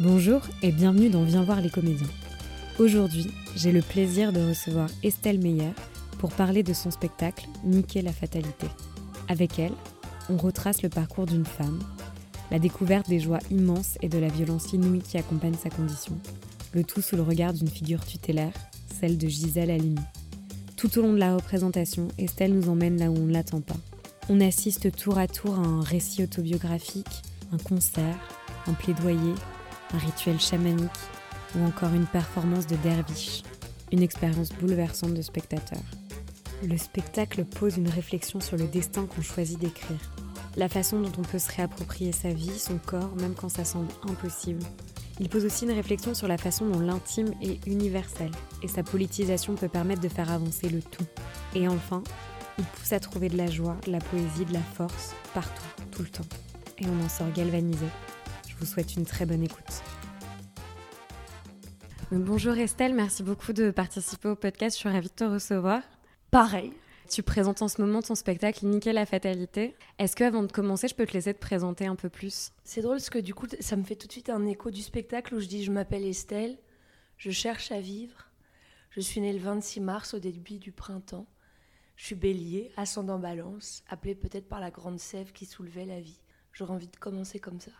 Bonjour et bienvenue dans Viens voir les comédiens. Aujourd'hui, j'ai le plaisir de recevoir Estelle Meyer pour parler de son spectacle Niquer la fatalité. Avec elle, on retrace le parcours d'une femme, la découverte des joies immenses et de la violence inouïe qui accompagne sa condition, le tout sous le regard d'une figure tutélaire, celle de Gisèle Halimi. Tout au long de la représentation, Estelle nous emmène là où on ne l'attend pas. On assiste tour à tour à un récit autobiographique, un concert, un plaidoyer, un rituel chamanique ou encore une performance de derviche, une expérience bouleversante de spectateur. Le spectacle pose une réflexion sur le destin qu'on choisit d'écrire, la façon dont on peut se réapproprier sa vie, son corps, même quand ça semble impossible. Il pose aussi une réflexion sur la façon dont l'intime est universel et sa politisation peut permettre de faire avancer le tout. Et enfin, il pousse à trouver de la joie, de la poésie, de la force, partout, tout le temps. Et on en sort galvanisé. Je vous souhaite une très bonne écoute. Bonjour Estelle, merci beaucoup de participer au podcast. Je suis ravie de te recevoir. Pareil. Tu présentes en ce moment ton spectacle Nickel la fatalité. Est-ce que avant de commencer, je peux te laisser te présenter un peu plus? C'est drôle parce que du coup, ça me fait tout de suite un écho du spectacle où je dis je m'appelle Estelle, je cherche à vivre. Je suis née le 26 mars au début du printemps. Je suis bélier, ascendant balance, appelé peut-être par la grande sève qui soulevait la vie. J'aurais envie de commencer comme ça.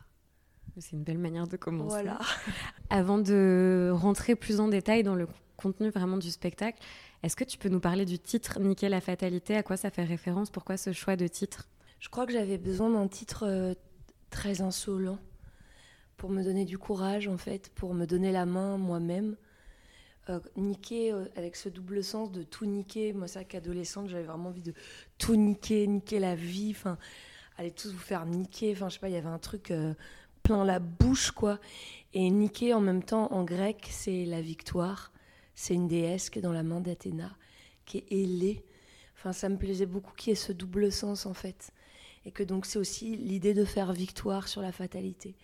C'est une belle manière de commencer. Voilà. Avant de rentrer plus en détail dans le contenu vraiment du spectacle, est-ce que tu peux nous parler du titre Nickel la fatalité? À quoi ça fait référence? Pourquoi ce choix de titre? Je crois que j'avais besoin d'un titre euh, très insolent pour me donner du courage en fait, pour me donner la main moi-même. Euh, niquer euh, avec ce double sens de tout niquer. Moi, c'est vrai qu'adolescente, j'avais vraiment envie de tout niquer, niquer la vie, enfin, allez tous vous faire niquer. Enfin, je sais pas, il y avait un truc euh, plein la bouche, quoi. Et niquer en même temps, en grec, c'est la victoire. C'est une déesse qui est dans la main d'Athéna, qui est ailée. Enfin, ça me plaisait beaucoup qu'il y ait ce double sens, en fait. Et que donc, c'est aussi l'idée de faire victoire sur la fatalité.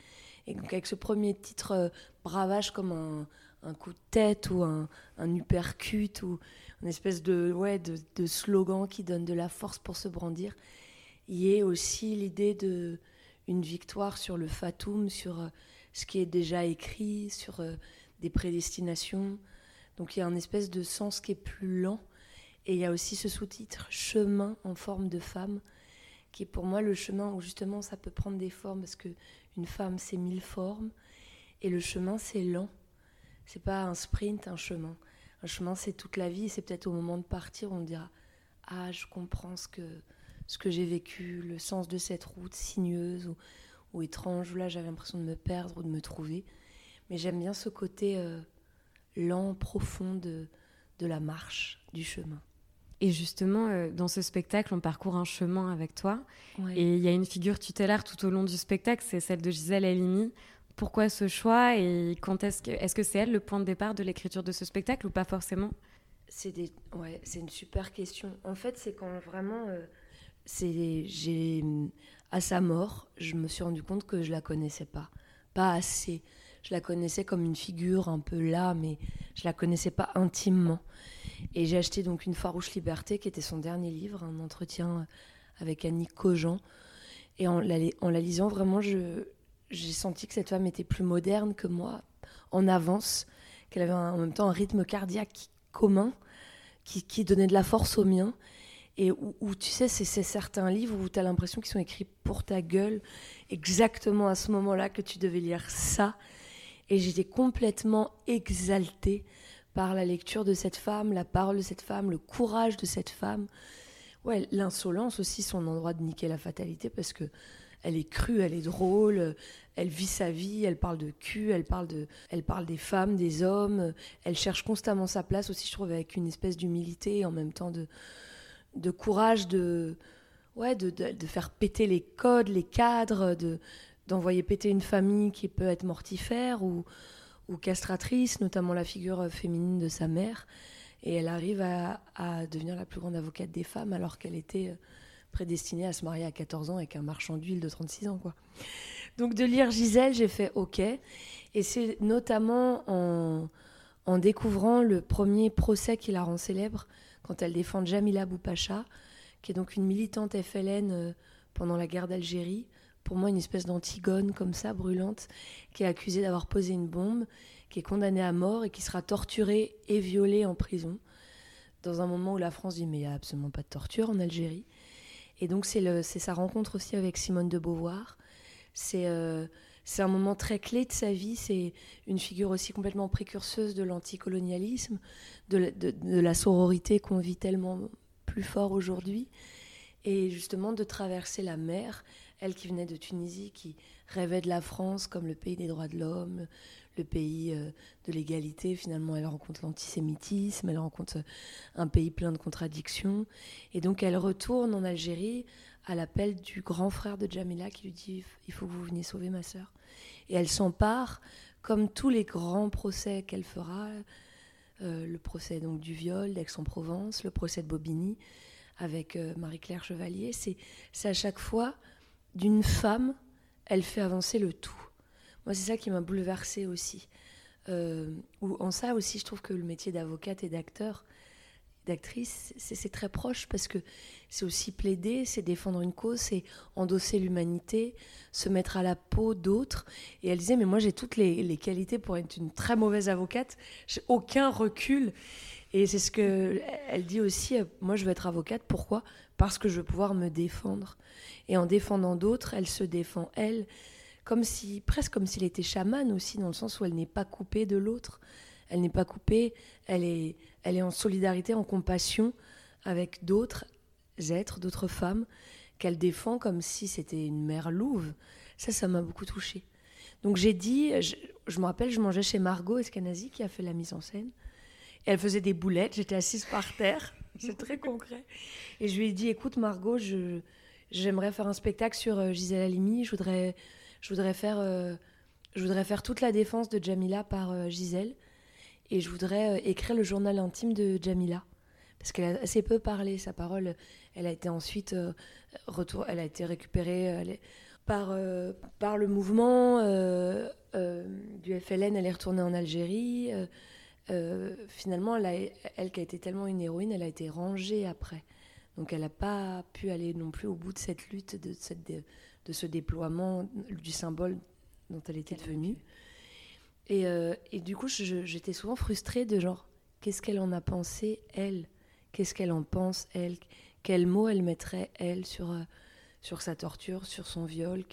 Et donc, avec ce premier titre, euh, bravage comme un un coup de tête ou un, un uppercut ou une espèce de, ouais, de, slogan qui donne de la force pour se brandir. Il y a aussi l'idée de une victoire sur le fatum, sur euh, ce qui est déjà écrit, sur euh, des prédestinations. Donc il y a un espèce de sens qui est plus lent. Et il y a aussi ce sous-titre chemin en forme de femme, qui est pour moi le chemin où justement ça peut prendre des formes parce que une femme c'est mille formes et le chemin c'est lent. C'est pas un sprint, un chemin. Un chemin, c'est toute la vie. C'est peut-être au moment de partir on dira Ah, je comprends ce que, ce que j'ai vécu, le sens de cette route sinueuse ou, ou étrange. Là, j'avais l'impression de me perdre ou de me trouver. Mais j'aime bien ce côté euh, lent, profond de, de la marche, du chemin. Et justement, euh, dans ce spectacle, on parcourt un chemin avec toi. Ouais. Et il y a une figure tutélaire tout au long du spectacle, c'est celle de Gisèle Halimi. Pourquoi ce choix et quand est-ce que est-ce que c'est elle le point de départ de l'écriture de ce spectacle ou pas forcément? C'est des ouais, c'est une super question. En fait, c'est quand vraiment euh, c'est à sa mort, je me suis rendu compte que je la connaissais pas, pas assez. Je la connaissais comme une figure un peu là, mais je la connaissais pas intimement. Et j'ai acheté donc une farouche liberté qui était son dernier livre, un entretien avec Annie Cogent. Et en la, lisant, vraiment, j'ai senti que cette femme était plus moderne que moi, en avance, qu'elle avait en même temps un rythme cardiaque commun qui, donnait de la force au mien. Et où, tu sais, c'est certains livres où tu as l'impression qu'ils sont écrits pour ta gueule, exactement à ce moment-là que tu devais lire ça. Et j'étais complètement exaltée par la lecture de cette femme, la parole de cette femme, le courage de cette femme. Ouais, l'insolence aussi, son endroit de niquer la fatalité, parce que elle est crue, elle est drôle, elle vit sa vie, elle parle de cul, elle parle, de, elle parle des femmes, des hommes, elle cherche constamment sa place aussi, je trouve, avec une espèce d'humilité et en même temps de, de courage de, ouais, de, de, faire péter les codes, les cadres, de, d'envoyer péter une famille qui peut être mortifère ou, ou castratrice, notamment la figure féminine de sa mère. Et elle arrive à, à devenir la plus grande avocate des femmes alors qu'elle était prédestinée à se marier à 14 ans avec un marchand d'huile de 36 ans. Quoi. Donc de lire Gisèle, j'ai fait OK. Et c'est notamment en, en, découvrant le premier procès qui la rend célèbre, quand elle défend Jamila Boupacha, qui est donc une militante FLN euh, pendant la guerre d'Algérie, pour moi une espèce d'antigone comme ça, brûlante, qui est accusée d'avoir posé une bombe, qui est condamnée à mort et qui sera torturée et violée en prison, dans un moment où la France dit mais il n'y a absolument pas de torture en Algérie. Et donc c'est sa rencontre aussi avec Simone de Beauvoir. C'est euh, c'est un moment très clé de sa vie. C'est une figure aussi complètement précurseuse de l'anticolonialisme, de, la sororité qu'on vit tellement plus fort aujourd'hui. Et justement de traverser la mer, elle qui venait de Tunisie, qui rêvait de la France comme le pays des droits de l'homme, le pays euh, de l'égalité. Finalement, elle rencontre l'antisémitisme, elle rencontre un pays plein de contradictions. Et donc, elle retourne en Algérie à l'appel du grand frère de Jamila qui lui dit Il faut que vous veniez sauver ma sœur. Et elle s'empare, comme tous les grands procès qu'elle fera, euh, le procès donc du viol d'Aix-en-Provence, le procès de Bobigny avec euh, Marie-Claire Chevalier, c'est à chaque fois d'une femme, elle fait avancer le tout. Moi, c'est ça qui m'a bouleversée aussi. Euh, en ça aussi, je trouve que le métier d'avocate et d'acteur, d'actrice, c'est très proche parce que c'est aussi plaider, c'est défendre une cause, c'est endosser l'humanité, se mettre à la peau d'autres. Et elle disait, mais moi j'ai toutes les, les, qualités pour être une très mauvaise avocate, j'ai aucun recul. Et c'est ce que elle dit aussi, moi je veux être avocate, pourquoi? Parce que je veux pouvoir me défendre. Et en défendant d'autres, elle se défend elle, comme si, presque comme s'il était chamane aussi, dans le sens où elle n'est pas coupée de l'autre. Elle n'est pas coupée, elle est, elle est en solidarité, en compassion avec d'autres êtres, d'autres femmes, qu'elle défend comme si c'était une mère louve. Ça, ça m'a beaucoup touchée. Donc j'ai dit, je, me rappelle, je mangeais chez Margot Escanazi qui a fait la mise en scène. elle faisait des boulettes, j'étais assise par terre, c'est très concret. Et je lui ai dit, écoute Margot, je, j'aimerais faire un spectacle sur euh, Gisèle Halimi, je voudrais, je voudrais faire... Euh, je voudrais faire toute la défense de Jamila par euh, Gisèle et je voudrais écrire le journal intime de Jamila parce qu'elle a assez peu parlé. Sa parole, elle a été ensuite retour, elle a été récupérée par, par le mouvement du FLN. Elle est retournée en Algérie. finalement, elle, elle, qui a été tellement une héroïne, elle a été rangée après. Donc elle n'a pas pu aller non plus au bout de cette lutte, de, cette, de, ce déploiement du symbole dont elle était devenue. Et, euh, et du coup, j'étais souvent frustrée de genre, qu'est-ce qu'elle en a pensé, elle? Qu'est-ce qu'elle en pense, elle? Quel mot elle mettrait, elle, sur, euh, sur sa torture, sur son viol?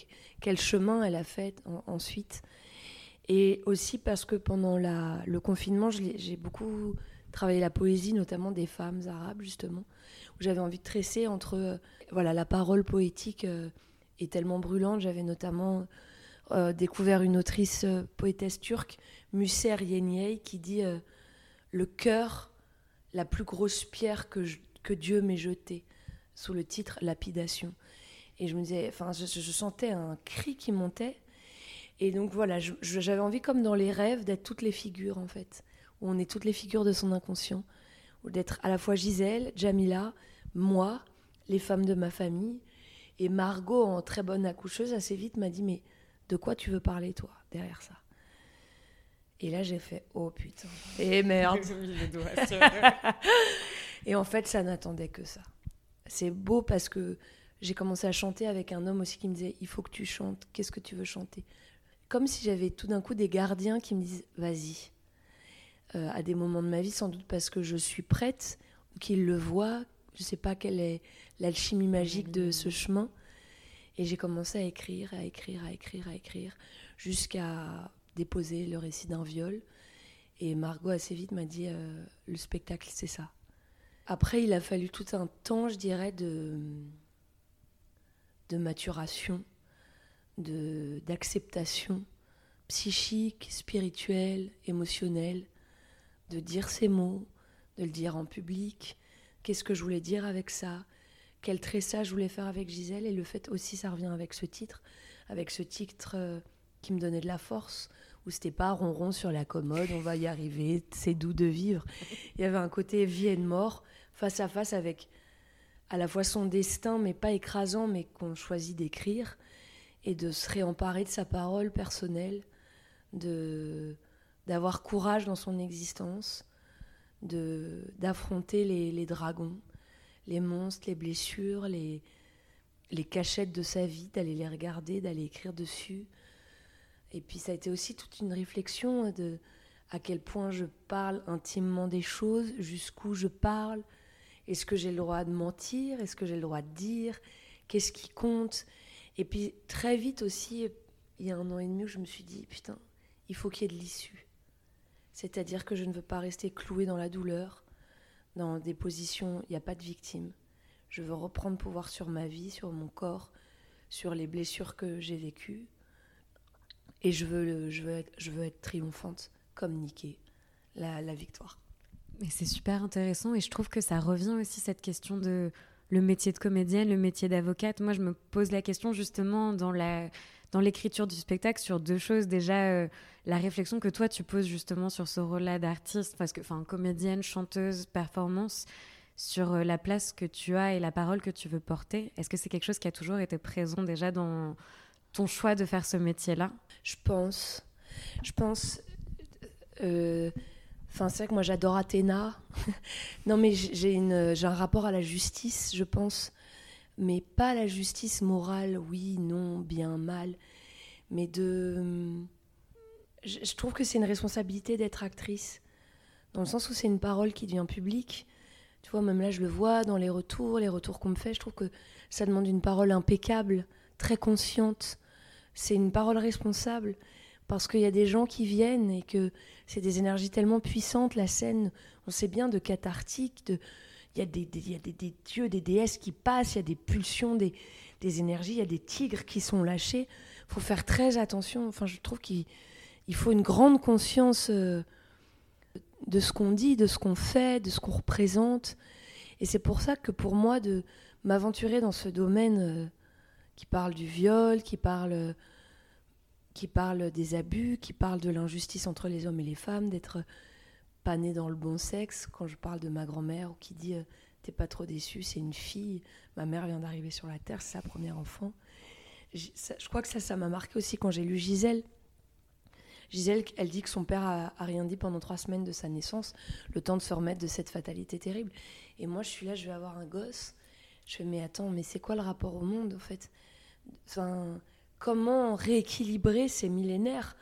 Quel chemin elle a fait ensuite? Et aussi parce que pendant la, le confinement, j'ai beaucoup travaillé la poésie, notamment des femmes arabes, justement j'avais envie de tresser entre euh, voilà la parole poétique euh, est tellement brûlante. J'avais notamment euh, découvert une autrice poétesse turque, Muser Yeniyei, qui dit le cœur, la plus grosse pierre que, que Dieu m'ait jetée, sous le titre Lapidation. Et je me disais, enfin, je, sentais un cri qui montait. Et donc voilà, j'avais envie, comme dans les rêves, d'être toutes les figures en fait, où on est toutes les figures de son inconscient, ou d'être à la fois Gisèle, Jamila, moi, les femmes de ma famille. Et Margot, en très bonne accoucheuse, assez vite m'a dit Mais de quoi tu veux parler, toi, derrière ça? Et là, j'ai fait Oh putain. Et merde Et en fait, ça n'attendait que ça. C'est beau parce que j'ai commencé à chanter avec un homme aussi qui me disait Il faut que tu chantes, qu'est-ce que tu veux chanter? Comme si j'avais tout d'un coup des gardiens qui me disent Vas-y. Euh, à des moments de ma vie, sans doute parce que je suis prête, ou qu'ils le voient, je ne sais pas quelle est l'alchimie magique de ce chemin. Et j'ai commencé à écrire, à écrire, à écrire, à écrire, jusqu'à déposer le récit d'un viol. Et Margot assez vite m'a dit euh, le spectacle, c'est ça. Après, il a fallu tout un temps, je dirais, de, de maturation, d'acceptation psychique, spirituelle, émotionnelle, de dire ces mots, de le dire en public, Qu'est-ce que je voulais dire avec ça? Quel tressage je voulais faire avec Gisèle? Et le fait aussi, ça revient avec ce titre, avec ce titre euh, qui me donnait de la force, où c'était pas ronron sur la commode, on va y arriver, c'est doux de vivre. Il y avait un côté vie et mort, face à face avec à la fois son destin, mais pas écrasant, mais qu'on choisit d'écrire, et de se réemparer de sa parole personnelle, de d'avoir courage dans son existence, d'affronter les, les, dragons, les monstres, les blessures, les, les cachettes de sa vie, d'aller les regarder, d'aller écrire dessus. Et puis ça a été aussi toute une réflexion de à quel point je parle intimement des choses, jusqu'où je parle, est-ce que j'ai le droit de mentir, est-ce que j'ai le droit de dire, qu'est-ce qui compte? Et puis très vite aussi, il y a un an et demi, je me suis dit, putain, il faut qu'il y ait de l'issue. C'est-à-dire que je ne veux pas rester clouée dans la douleur, dans des positions, il n'y a pas de victime. Je veux reprendre pouvoir sur ma vie, sur mon corps, sur les blessures que j'ai vécues. Et je veux, je, veux être, je veux être triomphante, comme Niké, la, la victoire. Mais c'est super intéressant et je trouve que ça revient aussi cette question de le métier de comédienne, le métier d'avocate. Moi, je me pose la question justement dans la dans l'écriture du spectacle sur deux choses. Déjà, euh, la réflexion que toi tu poses justement sur ce rôle-là d'artiste, parce que, enfin, comédienne, chanteuse, performance, sur euh, la place que tu as et la parole que tu veux porter. Est-ce que c'est quelque chose qui a toujours été présent déjà dans ton choix de faire ce métier-là? Je pense. Je pense. Euh, enfin, c'est vrai que moi j'adore Athéna. non, mais j'ai un rapport à la justice, je pense. Mais pas la justice morale, oui, non, bien, mal. Mais de. Je, trouve que c'est une responsabilité d'être actrice. Dans le sens où c'est une parole qui devient publique. Tu vois, même là, je le vois dans les retours, les retours qu'on me fait. Je trouve que ça demande une parole impeccable, très consciente. C'est une parole responsable parce qu'il y a des gens qui viennent et que c'est des énergies tellement puissantes. La scène, on sait bien, de cathartique, il y a, des, des, dieux, des déesses qui passent, il y a des pulsions, des, énergies, il y a des tigres qui sont lâchés. Il faut faire très attention. Enfin, je trouve qu'il faut une grande conscience euh, de ce qu'on dit, de ce qu'on fait, de ce qu'on représente. Et c'est pour ça que pour moi, de m'aventurer dans ce domaine euh, qui parle du viol, qui parle, qui parle des abus, qui parle de l'injustice entre les hommes et les femmes, d'être pas né dans le bon sexe. Quand je parle de ma grand-mère qui dit euh, T'es pas trop déçu, c'est une fille. Ma mère vient d'arriver sur la terre, c'est sa première enfant. je crois que ça, ça m'a marqué aussi quand j'ai lu Gisèle. Gisèle, elle dit que son père a, rien dit pendant trois semaines de sa naissance, le temps de se remettre de cette fatalité terrible. Et moi, je suis là, je vais avoir un gosse. Je fais, mais attends, mais c'est quoi le rapport au monde, en fait? Enfin, Comment rééquilibrer ces millénaires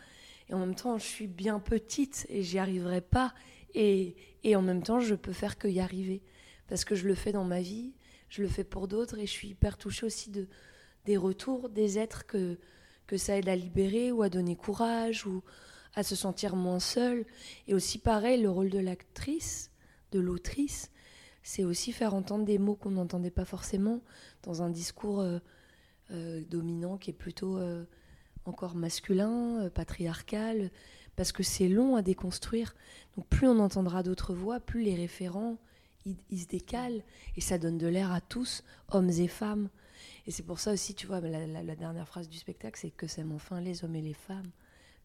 Et en même temps, je suis bien petite et j'y arriverai pas. Et, et en même temps, je peux faire que y arriver. Parce que je le fais dans ma vie, je le fais pour d'autres et je suis hyper touchée aussi de, des retours des êtres que, que ça aide à libérer ou à donner courage ou à se sentir moins seule. Et aussi pareil, le rôle de l'actrice, de l'autrice, c'est aussi faire entendre des mots qu'on n'entendait pas forcément dans un discours euh, dominant qui est plutôt euh, encore masculin, patriarcal, parce que c'est long à déconstruire. Donc plus on entendra d'autres voix, plus les référents, ils, se décalent et ça donne de l'air à tous, hommes et femmes. Et c'est pour ça aussi, tu vois, la, dernière phrase du spectacle, c'est que s'aiment enfin les hommes et les femmes,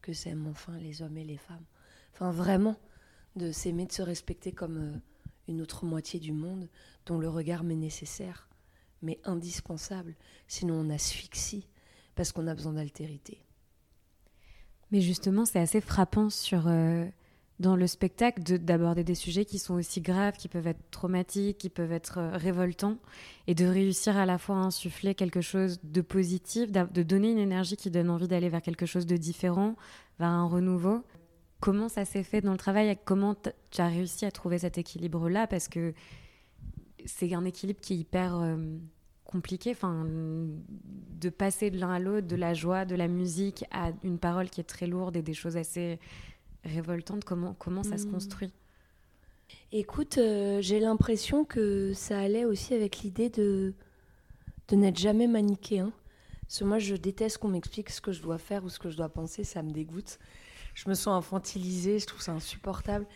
que s'aiment enfin les hommes et les femmes. Enfin, vraiment, de s'aimer, de se respecter comme euh, une autre moitié du monde, dont le regard m'est nécessaire, mais indispensable, sinon on asphyxie, parce qu'on a besoin d'altérité. Mais justement, c'est assez frappant euh, dans le spectacle d'aborder des sujets qui sont aussi graves, qui peuvent être traumatiques, qui peuvent être euh, révoltants, et de réussir à la fois à insuffler quelque chose de positif, de donner une énergie qui donne envie d'aller vers quelque chose de différent, vers un renouveau. Comment ça s'est fait dans le travail Comment tu as réussi à trouver cet équilibre-là? Parce que c'est un équilibre qui est hyper euh, compliqué, enfin, de passer de l'un à l'autre, de la joie, de la musique à une parole qui est très lourde et des choses assez révoltantes. Comment, comment ça se hmm. construit? Écoute, euh, j'ai l'impression que ça allait aussi avec l'idée de, de n'être jamais manichéen. Parce que moi, je déteste qu'on m'explique ce que je dois faire ou ce que je dois penser, ça me dégoûte. Je me sens infantilisée, je trouve ça insupportable.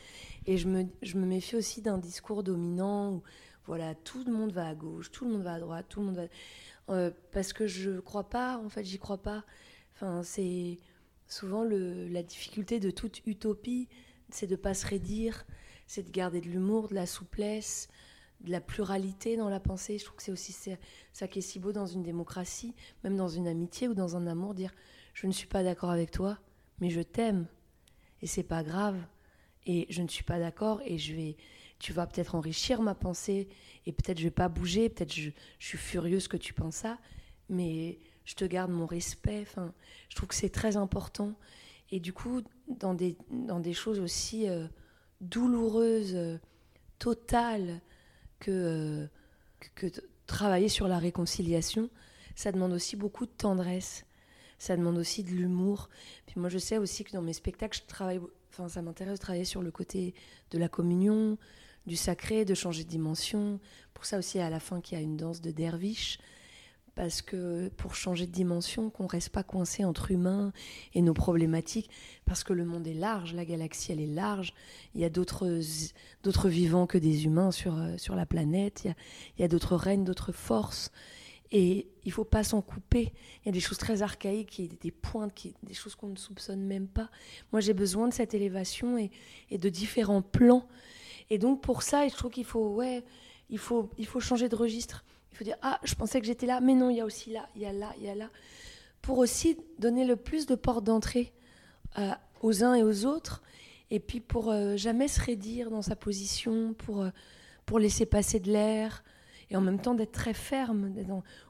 Et je me, je me méfie aussi d'un discours dominant voilà, tout le monde va à gauche, tout le monde va à droite, tout le monde va. Euh, parce que je crois pas, en fait, j'y crois pas. Enfin, c'est souvent la difficulté de toute utopie, c'est de pas se raidir, c'est de garder de l'humour, de la souplesse, de la pluralité dans la pensée. Je trouve que c'est aussi ça qui est si beau dans une démocratie, même dans une amitié ou dans un amour, dire je ne suis pas d'accord avec toi, mais je t'aime et c'est pas grave et je ne suis pas d'accord et je vais tu vas peut-être enrichir ma pensée et peut-être je vais pas bouger, peut-être je, suis furieuse que tu penses ça, mais je te garde mon respect. Enfin, je trouve que c'est très important. Et du coup, dans des, dans des choses aussi euh, douloureuses, euh, totales, que, euh, que, que travailler sur la réconciliation, ça demande aussi beaucoup de tendresse. Ça demande aussi de l'humour. Puis moi, je sais aussi que dans mes spectacles, je travaille, enfin, ça m'intéresse de travailler sur le côté de la communion, du sacré, de changer de dimension. Pour ça aussi, à la fin, qu'il y a une danse de derviche parce que pour changer de dimension, qu'on reste pas coincé entre humains et nos problématiques, parce que le monde est large, la galaxie elle est large, il y a d'autres vivants que des humains sur euh, sur la planète, il y a, a d'autres règnes, d'autres forces, et il faut pas s'en couper. Il y a des choses très archaïques, des pointes, qui, des choses qu'on ne soupçonne même pas. Moi j'ai besoin de cette élévation et de différents plans, et donc pour ça, je trouve qu'il faut ouais, il faut il faut changer de registre il faut dire Ah, je pensais que j'étais là, mais non, il y a aussi là, il y a là, il y a là. Pour aussi donner le plus de portes d'entrée euh, aux uns et aux autres. Et puis pour euh, jamais se raidir dans sa position, pour, euh, pour laisser passer de l'air. Et en même temps d'être très ferme,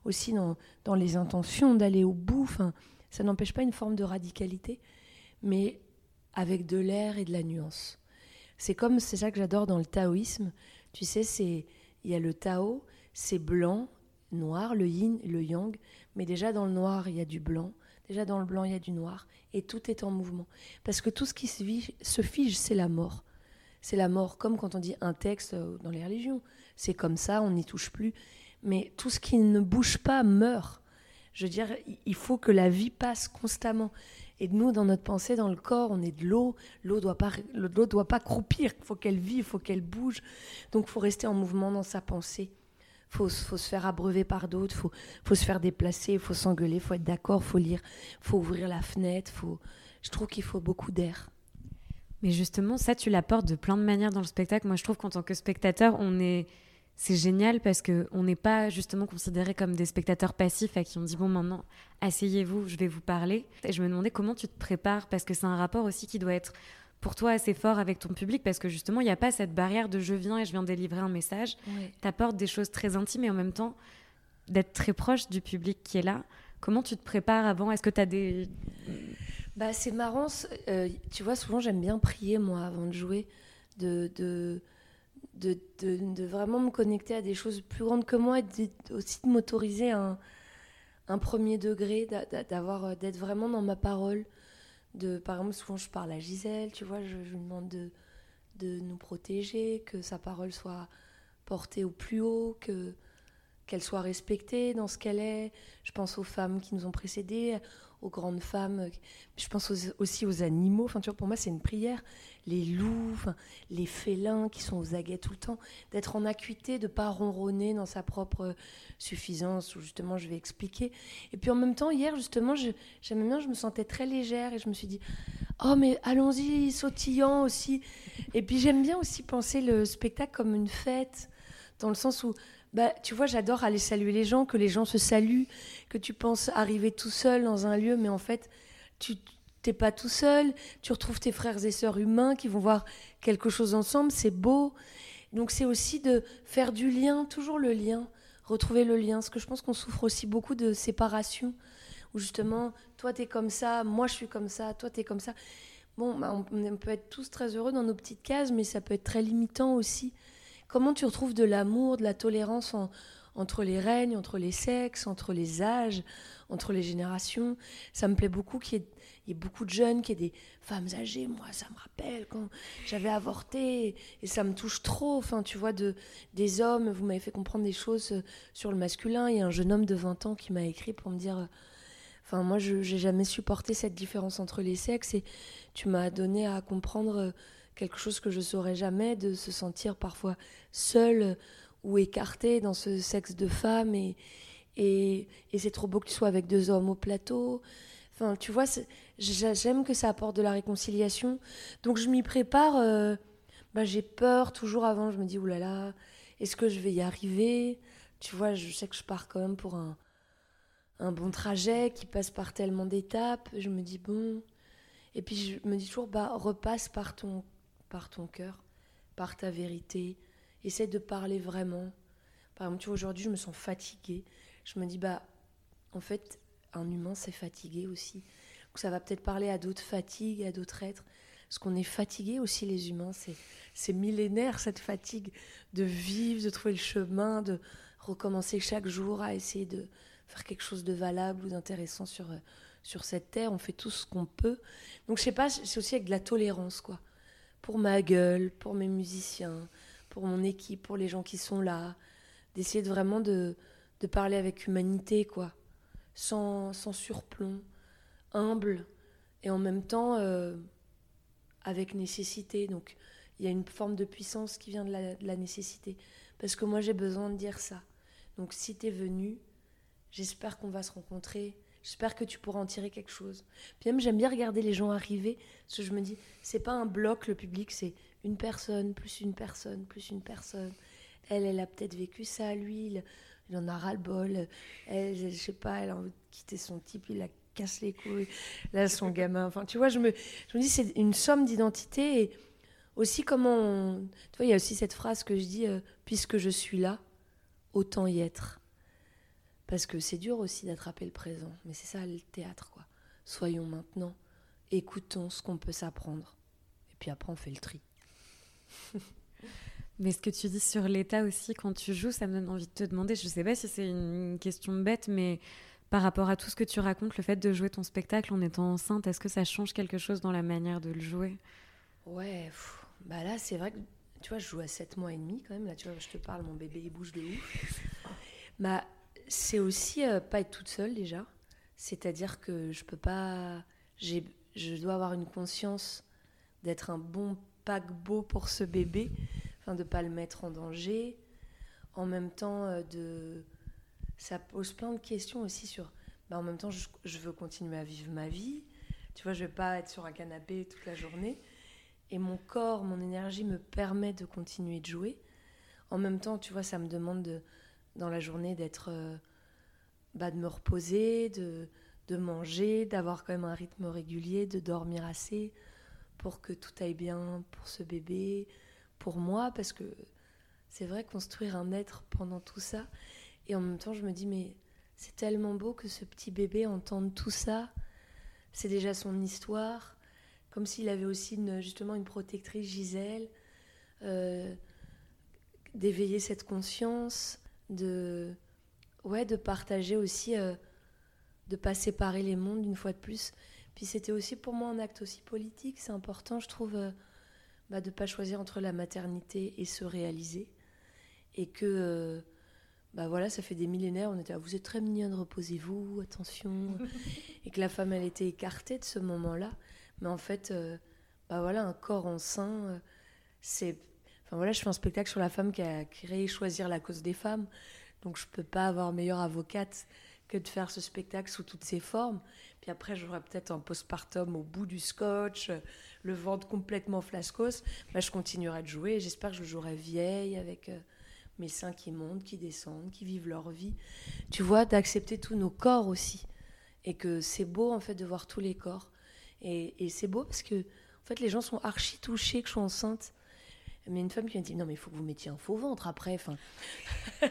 aussi dans, dans, les intentions, d'aller au bout. Enfin, ça n'empêche pas une forme de radicalité, mais avec de l'air et de la nuance. C'est comme, c'est ça que j'adore dans le taoïsme. Tu sais, c'est il y a le Tao, c'est blanc, noir, le yin, le yang, mais déjà dans le noir, il y a du blanc, déjà dans le blanc, il y a du noir, et tout est en mouvement. Parce que tout ce qui se fige, c'est la mort. C'est la mort, comme quand on dit un texte euh, dans les religions. C'est comme ça, on n'y touche plus. Mais tout ce qui ne bouge pas meurt. Je veux dire, il faut que la vie passe constamment. Et nous, dans notre pensée, dans le corps, on est de l'eau. L'eau doit pas, doit pas croupir. Il faut qu'elle vive, il faut qu'elle bouge. Donc, il faut rester en mouvement dans sa pensée faut, faut se faire abreuver par d'autres, faut, faut se faire déplacer, faut s'engueuler, faut être d'accord, faut lire, faut ouvrir la fenêtre, faut. Je trouve qu'il faut beaucoup d'air. Mais justement, ça, tu l'apportes de plein de manières dans le spectacle. Moi, je trouve qu'en tant que spectateur, on est c'est génial parce que on n'est pas justement considéré comme des spectateurs passifs à qui on dit bon maintenant asseyez-vous, je vais vous parler. Et je me demandais comment tu te prépares parce que c'est un rapport aussi qui doit être pour toi assez fort avec ton public parce que justement, il n'y a pas cette barrière de je viens et je viens délivrer un message. Tu apportes des choses très intimes et en même temps d'être très proche du public qui est là. Comment tu te prépares avant? Est-ce que tu as des... Bah, c'est marrant, euh, tu vois, souvent j'aime bien prier moi avant de jouer, de, de, de, de, vraiment me connecter à des choses plus grandes que moi et aussi de m'autoriser un, un premier degré, d'avoir d'être vraiment dans ma parole, de, par exemple, souvent je parle à Gisèle, tu vois, je, lui demande de, de nous protéger, que sa parole soit portée au plus haut, que qu'elle soit respectée dans ce qu'elle est. Je pense aux femmes qui nous ont précédées, aux grandes femmes. Je pense aussi aux animaux. Enfin, tu vois, pour moi, c'est une prière. Les loups, les félins qui sont aux aguets tout le temps. D'être en acuité, de pas ronronner dans sa propre suffisance, ou justement, je vais expliquer. Et puis en même temps, hier, justement, j'aimais bien, je me sentais très légère et je me suis dit, oh, mais allons-y, sautillant aussi. Et puis j'aime bien aussi penser le spectacle comme une fête, dans le sens où bah, tu vois, j'adore aller saluer les gens, que les gens se saluent, que tu penses arriver tout seul dans un lieu, mais en fait, tu t'es pas tout seul, tu retrouves tes frères et sœurs humains qui vont voir quelque chose ensemble, c'est beau. Donc c'est aussi de faire du lien, toujours le lien, retrouver le lien, parce que je pense qu'on souffre aussi beaucoup de séparation, où justement, toi tu es comme ça, moi je suis comme ça, toi tu es comme ça. Bon, bah, on peut être tous très heureux dans nos petites cases, mais ça peut être très limitant aussi. Comment tu retrouves de l'amour, de la tolérance entre les règnes, entre les sexes, entre les âges, entre les générations? Ça me plaît beaucoup qu'il y, ait beaucoup de jeunes, qu'il y ait des femmes âgées. Moi, ça me rappelle quand j'avais avorté et ça me touche trop. Enfin, tu vois, de, des hommes, vous m'avez fait comprendre des choses euh, sur le masculin. Il y a un jeune homme de 20 ans qui m'a écrit pour me dire... Euh, enfin, moi, je n'ai jamais supporté cette différence entre les sexes et tu m'as donné à comprendre euh, quelque chose que je saurais jamais, de se sentir parfois seul ou écarté dans ce sexe de femme et, et, c'est trop beau que tu sois avec deux hommes au plateau. Enfin, tu vois, j'aime que ça apporte de la réconciliation. Donc je m'y prépare. Euh, bah, j'ai peur toujours avant. Je me dis, oulala, est-ce que je vais y arriver? Tu vois, je sais que je pars quand même pour un, un bon trajet qui passe par tellement d'étapes. Je me dis, bon. Et puis je me dis toujours, bah, repasse par ton par ton cœur, par ta vérité. Essaie de parler vraiment. Par exemple, tu vois, aujourd'hui, je me sens fatiguée. Je me dis, bah, en fait, un humain, c'est fatigué aussi. Donc, ça va peut-être parler à d'autres fatigues, à d'autres êtres. Parce qu'on est fatigué aussi, les humains. C'est millénaire, cette fatigue de vivre, de trouver le chemin, de recommencer chaque jour à essayer de faire quelque chose de valable ou d'intéressant sur, euh, sur cette terre. On fait tout ce qu'on peut. Donc, je sais pas, c'est aussi avec de la tolérance, quoi. Pour ma gueule, pour mes musiciens, pour mon équipe, pour les gens qui sont là. D'essayer de vraiment de, de parler avec humanité, quoi. Sans, sans surplomb, humble et en même temps euh, avec nécessité. Donc, il y a une forme de puissance qui vient de la, de la nécessité. Parce que moi, j'ai besoin de dire ça. Donc, si tu es venu, j'espère qu'on va se rencontrer J'espère que tu pourras en tirer quelque chose. Puis même, j'aime bien regarder les gens arriver, parce que je me dis, c'est pas un bloc, le public, c'est une personne, plus une personne, plus une personne. Elle, elle a peut-être vécu ça, lui, il, en a ras-le-bol. Elle, je sais pas, elle a envie de quitter son type, il la casse les couilles. Là, son gamin. Enfin, tu vois, je me, je me dis, c'est une somme d'identité et aussi comment vois, il y a aussi cette phrase que je dis, euh, puisque je suis là, autant y être. Parce que c'est dur aussi d'attraper le présent. Mais c'est ça le théâtre, quoi. Soyons maintenant, écoutons ce qu'on peut s'apprendre. Et puis après, on fait le tri. Mais ce que tu dis sur l'état aussi, quand tu joues, ça me donne envie de te demander, je sais pas si c'est une question bête, mais par rapport à tout ce que tu racontes, le fait de jouer ton spectacle en étant enceinte, est-ce que ça change quelque chose dans la manière de le jouer? Ouais, bah là, c'est vrai que, tu vois, je joue à 7 mois et demi quand même. Là, tu vois, je te parle, mon bébé, il bouge de ouf. bah, c'est aussi euh, pas être toute seule déjà. C'est-à-dire que je peux pas. Je dois avoir une conscience d'être un bon paquebot pour ce bébé, enfin de pas le mettre en danger. En même temps, euh, de ça pose plein de questions aussi sur. Bah, en même temps, je, veux continuer à vivre ma vie. Tu vois, je vais pas être sur un canapé toute la journée. Et mon corps, mon énergie me permet de continuer de jouer. En même temps, tu vois, ça me demande de dans la journée d'être euh, bah, de me reposer, de, de manger, d'avoir quand même un rythme régulier, de dormir assez pour que tout aille bien pour ce bébé, pour moi, parce que c'est vrai construire un être pendant tout ça. Et en même temps, je me dis, mais c'est tellement beau que ce petit bébé entende tout ça. C'est déjà son histoire, comme s'il avait aussi justement une protectrice, Gisèle, euh, d'éveiller cette conscience, de, ouais, de partager aussi, de euh, de pas séparer les mondes une fois de plus. Puis c'était aussi pour moi un acte aussi politique. C'est important, je trouve, euh, bah, de pas choisir entre la maternité et se réaliser. Et que, euh, bah voilà, ça fait des millénaires, on était là, vous êtes très mignonne, reposez-vous, attention. et que la femme, elle était écartée de ce moment-là. Mais en fait, bah voilà, un corps enceint, c'est Enfin voilà, je fais un spectacle sur la femme qui a créé Choisir la cause des femmes. Donc je peux pas avoir meilleure avocate que de faire ce spectacle sous toutes ses formes. Puis après, j'aurai peut-être un postpartum au bout du scotch, le ventre complètement flascos. Bah, je continuerai de jouer. J'espère que je jouerai vieille avec euh, mes seins qui montent, qui descendent, qui vivent leur vie. Tu vois, d'accepter tous nos corps aussi. Et que c'est beau en fait de voir tous les corps. Et, et c'est beau parce que en fait, les gens sont archi touchés que je sois enceinte mais une femme qui m'a dit non mais il faut que vous mettiez un faux ventre après enfin.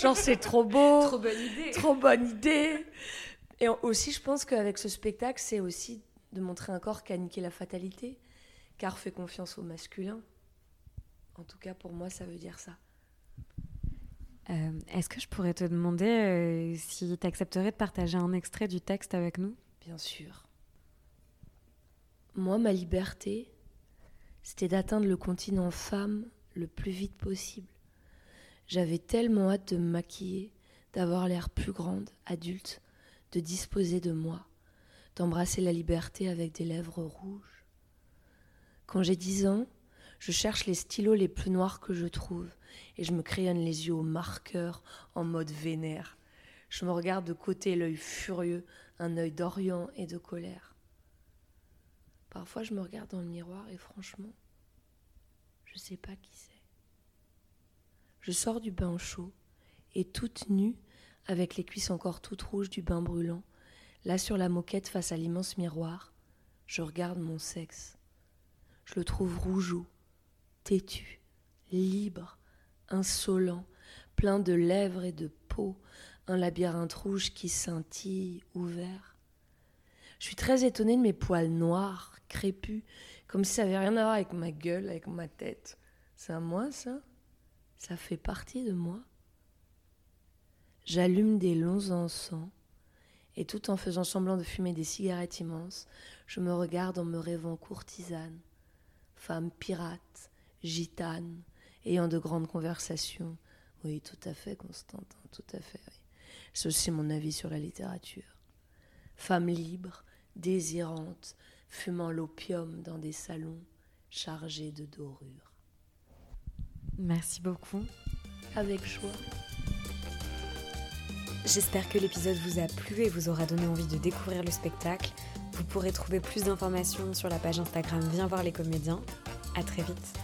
Genre c'est trop beau. Trop bonne idée. Trop bonne idée. Et aussi je pense qu'avec ce spectacle c'est aussi de montrer un corps qui a niqué la fatalité car fait confiance au masculin. En tout cas pour moi ça veut dire ça. Euh, est-ce que je pourrais te demander euh, si tu accepterais de partager un extrait du texte avec nous? Bien sûr. Moi, ma liberté, c'était d'atteindre le continent femme le plus vite possible. J'avais tellement hâte de me maquiller, d'avoir l'air plus grande, adulte, de disposer de moi, d'embrasser la liberté avec des lèvres rouges. Quand j'ai dix ans, je cherche les stylos les plus noirs que je trouve et je me crayonne les yeux au marqueur en mode vénère. Je me regarde de côté, l'œil furieux, un œil d'Orient et de colère. Parfois, je me regarde dans le miroir et franchement, je ne sais pas qui c'est. Je sors du bain chaud et toute nue, avec les cuisses encore toutes rouges du bain brûlant, là sur la moquette face à l'immense miroir, je regarde mon sexe. Je le trouve rougeau, têtu, libre, insolent, plein de lèvres et de peau, un labyrinthe rouge qui scintille, ouvert. Je suis très étonnée de mes poils noirs, crépus, comme si ça avait rien à voir avec ma gueule, avec ma tête. C'est à moi ça? Ça fait partie de moi? J'allume des longs encens, et tout en faisant semblant de fumer des cigarettes immenses, je me regarde en me rêvant courtisane, femme pirate, gitane, ayant de grandes conversations. Oui, tout à fait, Constantin, tout à fait. Oui. C'est aussi mon avis sur la littérature. Femme libre, désirante, fumant l'opium dans des salons chargés de dorures. Merci beaucoup. Avec joie. J'espère que l'épisode vous a plu et vous aura donné envie de découvrir le spectacle. Vous pourrez trouver plus d'informations sur la page Instagram Viens voir les comédiens. À très vite.